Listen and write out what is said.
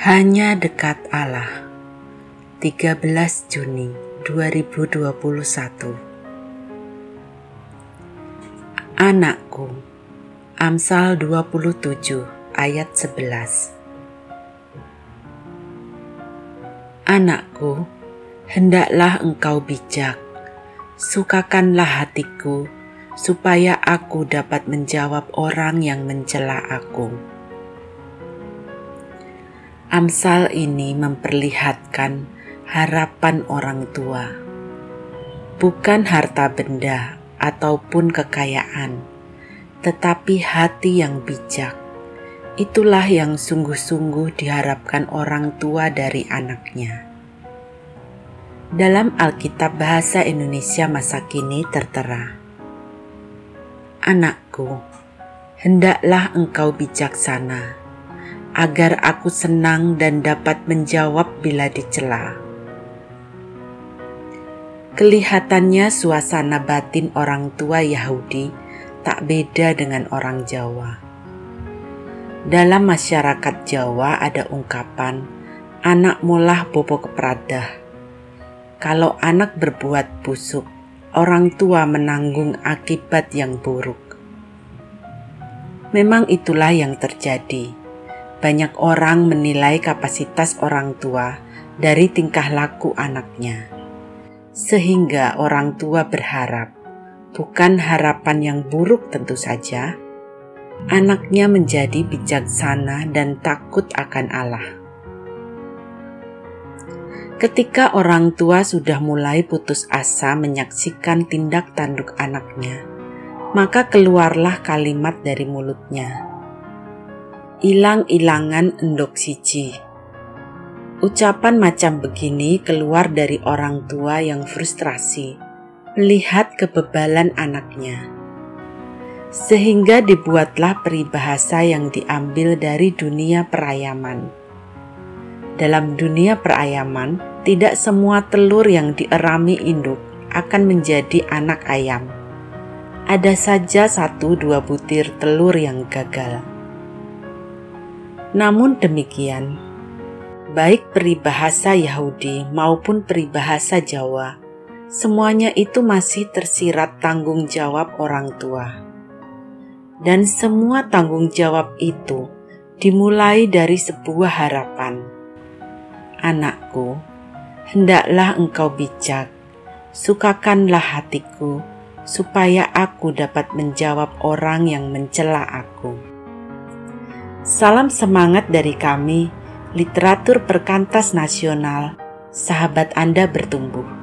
Hanya dekat Allah. 13 Juni 2021 Anakku Amsal 27 ayat 11 Anakku, hendaklah engkau bijak, sukakanlah hatiku, supaya aku dapat menjawab orang yang mencela aku. Amsal ini memperlihatkan harapan orang tua, bukan harta benda ataupun kekayaan, tetapi hati yang bijak. Itulah yang sungguh-sungguh diharapkan orang tua dari anaknya. Dalam Alkitab Bahasa Indonesia masa kini tertera, Anakku, hendaklah engkau bijaksana agar aku senang dan dapat menjawab bila dicela. Kelihatannya suasana batin orang tua Yahudi tak beda dengan orang Jawa. Dalam masyarakat Jawa ada ungkapan, anak mulah bobo keperadah. Kalau anak berbuat busuk, orang tua menanggung akibat yang buruk. Memang itulah yang terjadi banyak orang menilai kapasitas orang tua dari tingkah laku anaknya, sehingga orang tua berharap, bukan harapan yang buruk tentu saja, anaknya menjadi bijaksana dan takut akan Allah. Ketika orang tua sudah mulai putus asa menyaksikan tindak tanduk anaknya, maka keluarlah kalimat dari mulutnya ilang-ilangan endok siji. Ucapan macam begini keluar dari orang tua yang frustrasi melihat kebebalan anaknya. Sehingga dibuatlah peribahasa yang diambil dari dunia perayaman. Dalam dunia perayaman, tidak semua telur yang dierami induk akan menjadi anak ayam. Ada saja satu dua butir telur yang gagal. Namun demikian, baik peribahasa Yahudi maupun peribahasa Jawa, semuanya itu masih tersirat tanggung jawab orang tua. Dan semua tanggung jawab itu dimulai dari sebuah harapan. Anakku, hendaklah engkau bijak, sukakanlah hatiku, supaya aku dapat menjawab orang yang mencela aku. Salam semangat dari kami, literatur perkantas nasional, sahabat Anda bertumbuh.